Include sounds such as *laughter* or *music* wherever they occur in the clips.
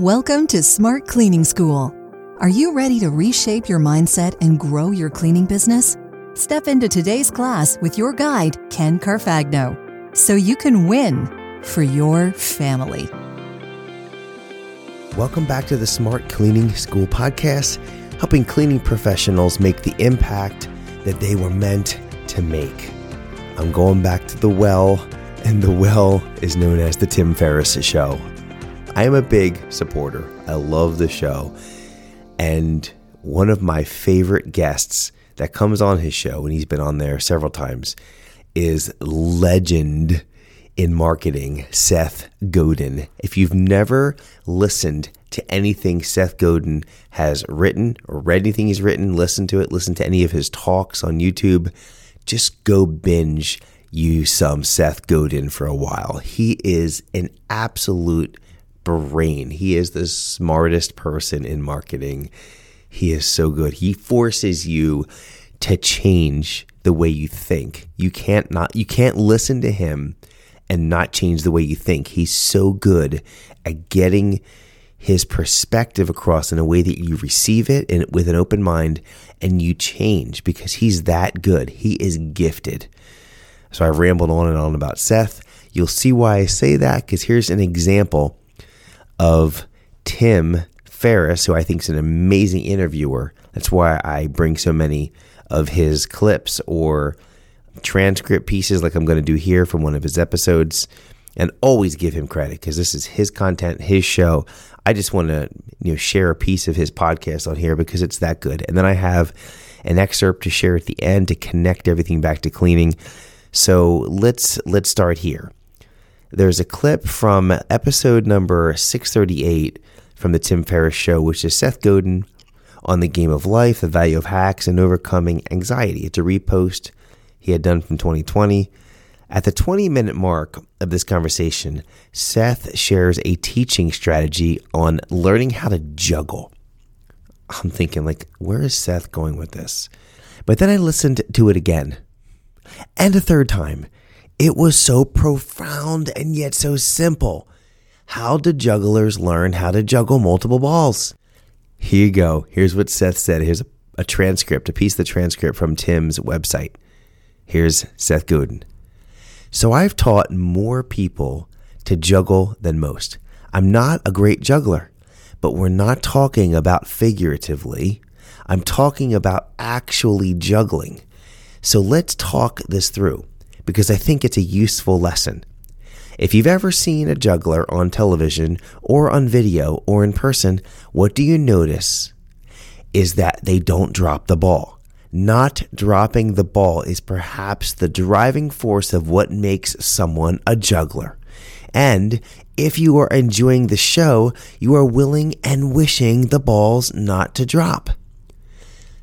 Welcome to Smart Cleaning School. Are you ready to reshape your mindset and grow your cleaning business? Step into today's class with your guide, Ken Carfagno, so you can win for your family. Welcome back to the Smart Cleaning School podcast, helping cleaning professionals make the impact that they were meant to make. I'm going back to the well, and the well is known as the Tim Ferriss Show. I am a big supporter. I love the show. And one of my favorite guests that comes on his show, and he's been on there several times, is legend in marketing, Seth Godin. If you've never listened to anything Seth Godin has written or read anything he's written, listen to it, listen to any of his talks on YouTube, just go binge you some Seth Godin for a while. He is an absolute brain. He is the smartest person in marketing. He is so good. He forces you to change the way you think. You can't not you can't listen to him and not change the way you think. He's so good at getting his perspective across in a way that you receive it and with an open mind and you change because he's that good. He is gifted. So I've rambled on and on about Seth. You'll see why I say that because here's an example of Tim Ferriss, who I think is an amazing interviewer. That's why I bring so many of his clips or transcript pieces, like I'm going to do here from one of his episodes, and always give him credit because this is his content, his show. I just want to you know share a piece of his podcast on here because it's that good. And then I have an excerpt to share at the end to connect everything back to cleaning. So let's let's start here. There's a clip from episode number 638 from the Tim Ferriss Show, which is Seth Godin on the game of life, the value of hacks, and overcoming anxiety. It's a repost he had done from 2020. At the 20 minute mark of this conversation, Seth shares a teaching strategy on learning how to juggle. I'm thinking, like, where is Seth going with this? But then I listened to it again and a third time it was so profound and yet so simple. How do jugglers learn how to juggle multiple balls? Here you go. Here's what Seth said. Here's a, a transcript, a piece of the transcript from Tim's website. Here's Seth Godin. So I've taught more people to juggle than most. I'm not a great juggler, but we're not talking about figuratively. I'm talking about actually juggling. So let's talk this through because I think it's a useful lesson. If you've ever seen a juggler on television or on video or in person, what do you notice is that they don't drop the ball. Not dropping the ball is perhaps the driving force of what makes someone a juggler. And if you are enjoying the show, you are willing and wishing the balls not to drop.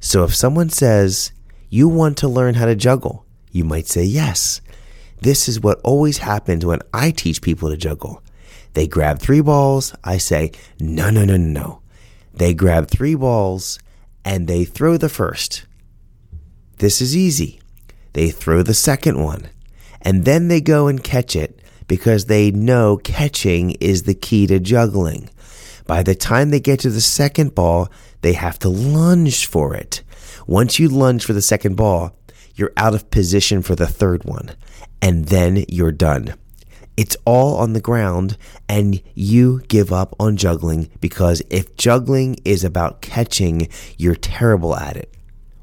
So if someone says, you want to learn how to juggle, you might say yes. This is what always happens when I teach people to juggle. They grab three balls. I say, no, no, no, no, no. They grab three balls and they throw the first. This is easy. They throw the second one and then they go and catch it because they know catching is the key to juggling. By the time they get to the second ball, they have to lunge for it. Once you lunge for the second ball, you're out of position for the third one, and then you're done. It's all on the ground, and you give up on juggling because if juggling is about catching, you're terrible at it.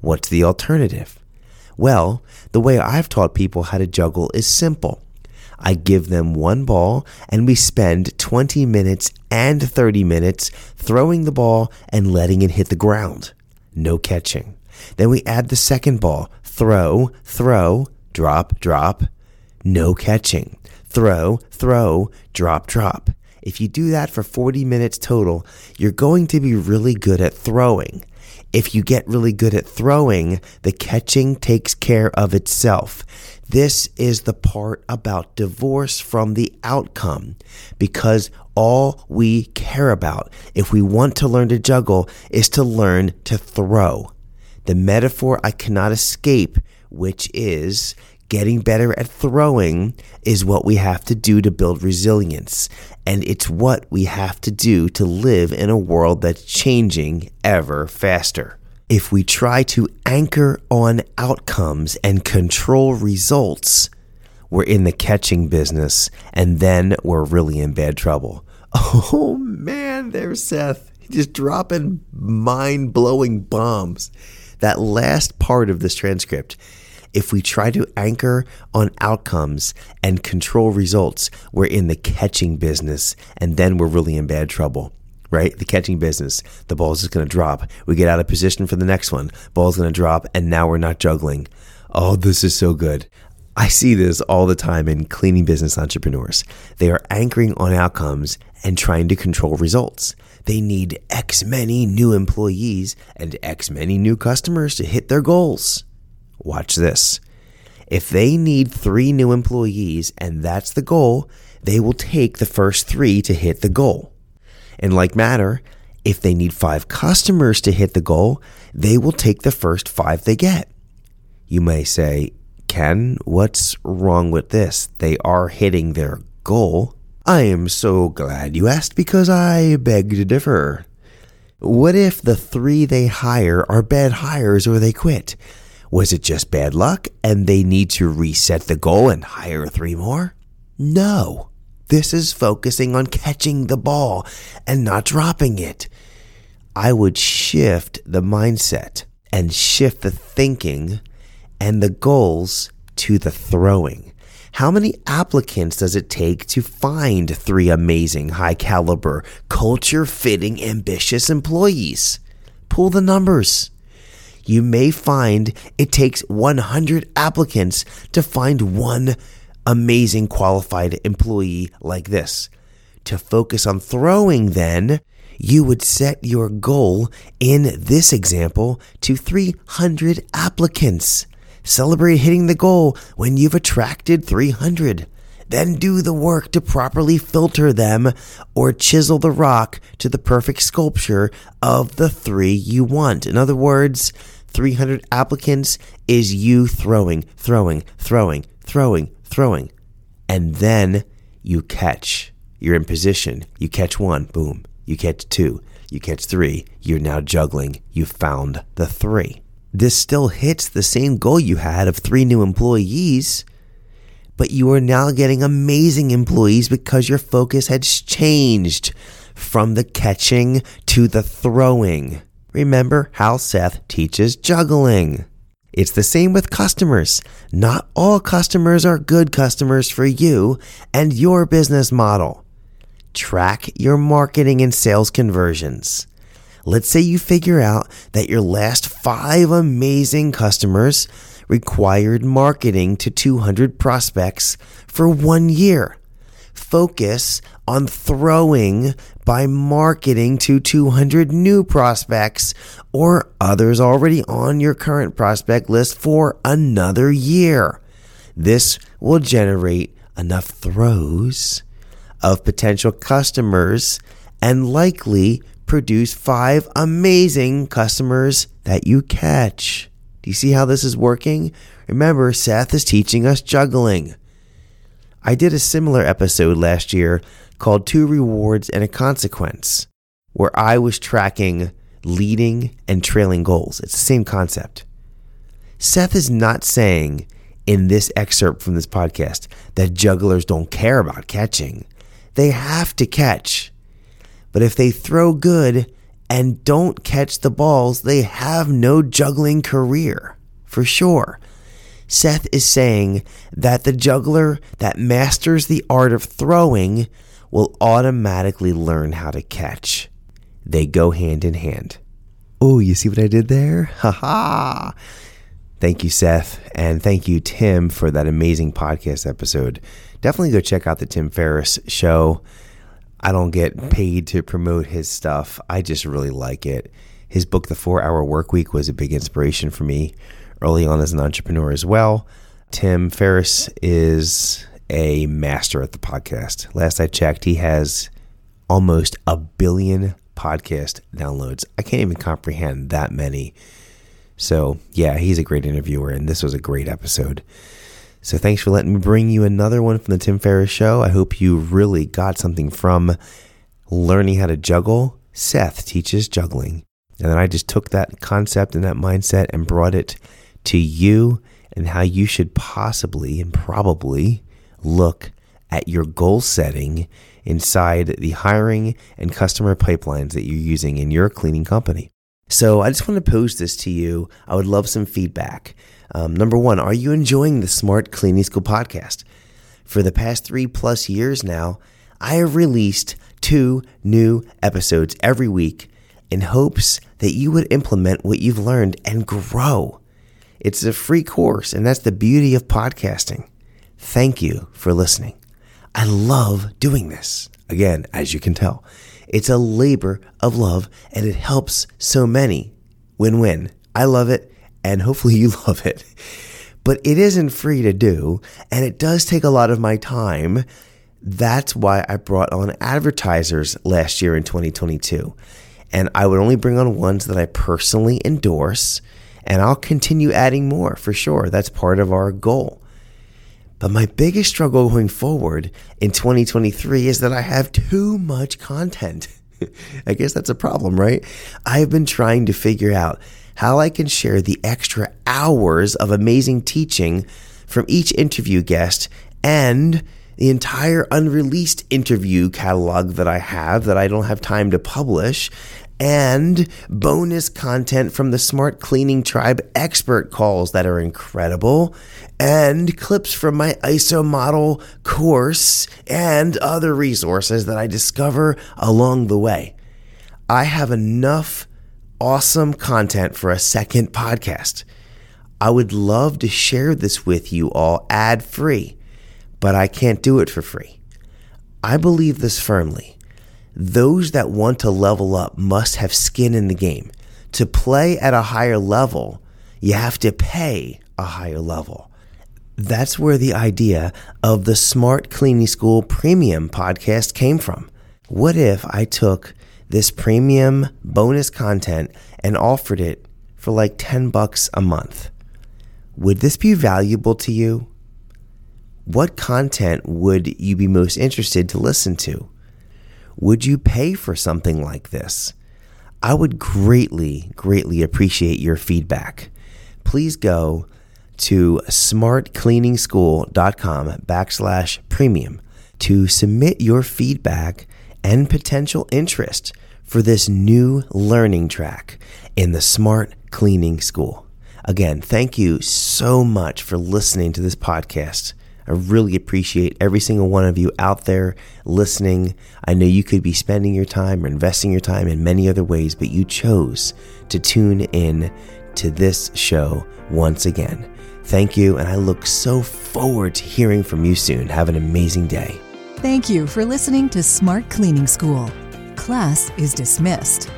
What's the alternative? Well, the way I've taught people how to juggle is simple. I give them one ball and we spend 20 minutes and 30 minutes throwing the ball and letting it hit the ground. No catching. Then we add the second ball, throw, throw, drop, drop, no catching. Throw, throw, drop, drop. If you do that for 40 minutes total, you're going to be really good at throwing. If you get really good at throwing, the catching takes care of itself. This is the part about divorce from the outcome because all we care about if we want to learn to juggle is to learn to throw. The metaphor I cannot escape, which is Getting better at throwing is what we have to do to build resilience. And it's what we have to do to live in a world that's changing ever faster. If we try to anchor on outcomes and control results, we're in the catching business and then we're really in bad trouble. *laughs* Oh man, there's Seth. Just dropping mind blowing bombs. That last part of this transcript if we try to anchor on outcomes and control results, we're in the catching business and then we're really in bad trouble. Right? The catching business. The ball's just going to drop. We get out of position for the next one. Ball's going to drop and now we're not juggling. Oh, this is so good. I see this all the time in cleaning business entrepreneurs. They are anchoring on outcomes and trying to control results. They need X many new employees and X many new customers to hit their goals. Watch this. If they need three new employees and that's the goal, they will take the first three to hit the goal. In like matter, if they need five customers to hit the goal, they will take the first five they get. You may say, Ken, what's wrong with this? They are hitting their goal. I am so glad you asked because I beg to differ. What if the three they hire are bad hires or they quit? Was it just bad luck and they need to reset the goal and hire three more? No. This is focusing on catching the ball and not dropping it. I would shift the mindset and shift the thinking and the goals to the throwing. How many applicants does it take to find three amazing, high caliber, culture fitting, ambitious employees? Pull the numbers you may find it takes 100 applicants to find one amazing qualified employee like this. To focus on throwing, then, you would set your goal in this example to 300 applicants. Celebrate hitting the goal when you've attracted 300. Then do the work to properly filter them or chisel the rock to the perfect sculpture of the three you want. In other words, 300 applicants is you throwing, throwing, throwing, throwing, throwing. And then you catch. You're in position. You catch one, boom. You catch two. You catch three. You're now juggling. You found the three. This still hits the same goal you had of three new employees, but you are now getting amazing employees because your focus has changed from the catching to the throwing. Remember how Seth teaches juggling. It's the same with customers. Not all customers are good customers for you and your business model. Track your marketing and sales conversions. Let's say you figure out that your last five amazing customers required marketing to 200 prospects for one year. Focus on throwing by marketing to 200 new prospects or others already on your current prospect list for another year. This will generate enough throws of potential customers and likely produce five amazing customers that you catch. Do you see how this is working? Remember, Seth is teaching us juggling. I did a similar episode last year called Two Rewards and a Consequence, where I was tracking leading and trailing goals. It's the same concept. Seth is not saying in this excerpt from this podcast that jugglers don't care about catching. They have to catch. But if they throw good and don't catch the balls, they have no juggling career, for sure. Seth is saying that the juggler that masters the art of throwing will automatically learn how to catch. They go hand in hand. Oh, you see what I did there? *laughs* Ha ha! Thank you, Seth. And thank you, Tim, for that amazing podcast episode. Definitely go check out the Tim Ferriss show. I don't get paid to promote his stuff, I just really like it. His book, The Four Hour Work Week, was a big inspiration for me early on as an entrepreneur as well. Tim Ferriss is a master at the podcast. Last I checked, he has almost a billion podcast downloads. I can't even comprehend that many. So, yeah, he's a great interviewer, and this was a great episode. So thanks for letting me bring you another one from the Tim Ferriss Show. I hope you really got something from learning how to juggle. Seth teaches juggling. And then I just took that concept and that mindset and brought it to you and how you should possibly and probably look at your goal setting inside the hiring and customer pipelines that you're using in your cleaning company. So I just want to pose this to you. I would love some feedback. Um, number one, are you enjoying the Smart Cleaning School podcast? For the past three plus years now, I have released two new episodes every week in hopes that you would implement what you've learned and grow. It's a free course, and that's the beauty of podcasting. Thank you for listening. I love doing this. Again, as you can tell, it's a labor of love and it helps so many. Win win. I love it and hopefully you *laughs* love it. But it isn't free to do and it does take a lot of my time. That's why I brought on advertisers last year in 2022. And I would only bring on ones that I personally endorse and I'll continue adding more for sure. That's part of our goal. But my biggest struggle going forward in 2023 is that I have too much content. *laughs* I guess that's a problem, right? I've been trying to figure out how I can share the extra hours of amazing teaching from each interview guest and the entire unreleased interview catalog that I have that I don't have time to publish and bonus content from the Smart Cleaning Tribe expert calls that are incredible, and clips from my ISO model course and other resources that I discover along the way. I have enough awesome content for a second podcast. I would love to share this with you all ad free, but I can't do it for free. I believe this firmly those that want to level up must have skin in the game. To play at a higher level, you have to pay a higher level. That's where the idea of the Smart Cleaning School Premium podcast came from. What if I took this premium bonus content and offered it for like 10 bucks a month? Would this be valuable to you? What content would you be most interested to listen to? Would you pay for something like this? I would greatly, greatly appreciate your feedback. Please go to smartcleaningschool.com backslash premium to submit your feedback and potential interest for this new learning track in the Smart Cleaning School. Again, thank you so much for listening to this podcast. I really appreciate every single one of you out there listening. I know you could be spending your time or investing your time in many other ways, but you chose to tune in to this show once again. Thank you, and I look so forward to hearing from you soon. Have an amazing day. Thank you for listening to Smart Cleaning School. Class is dismissed.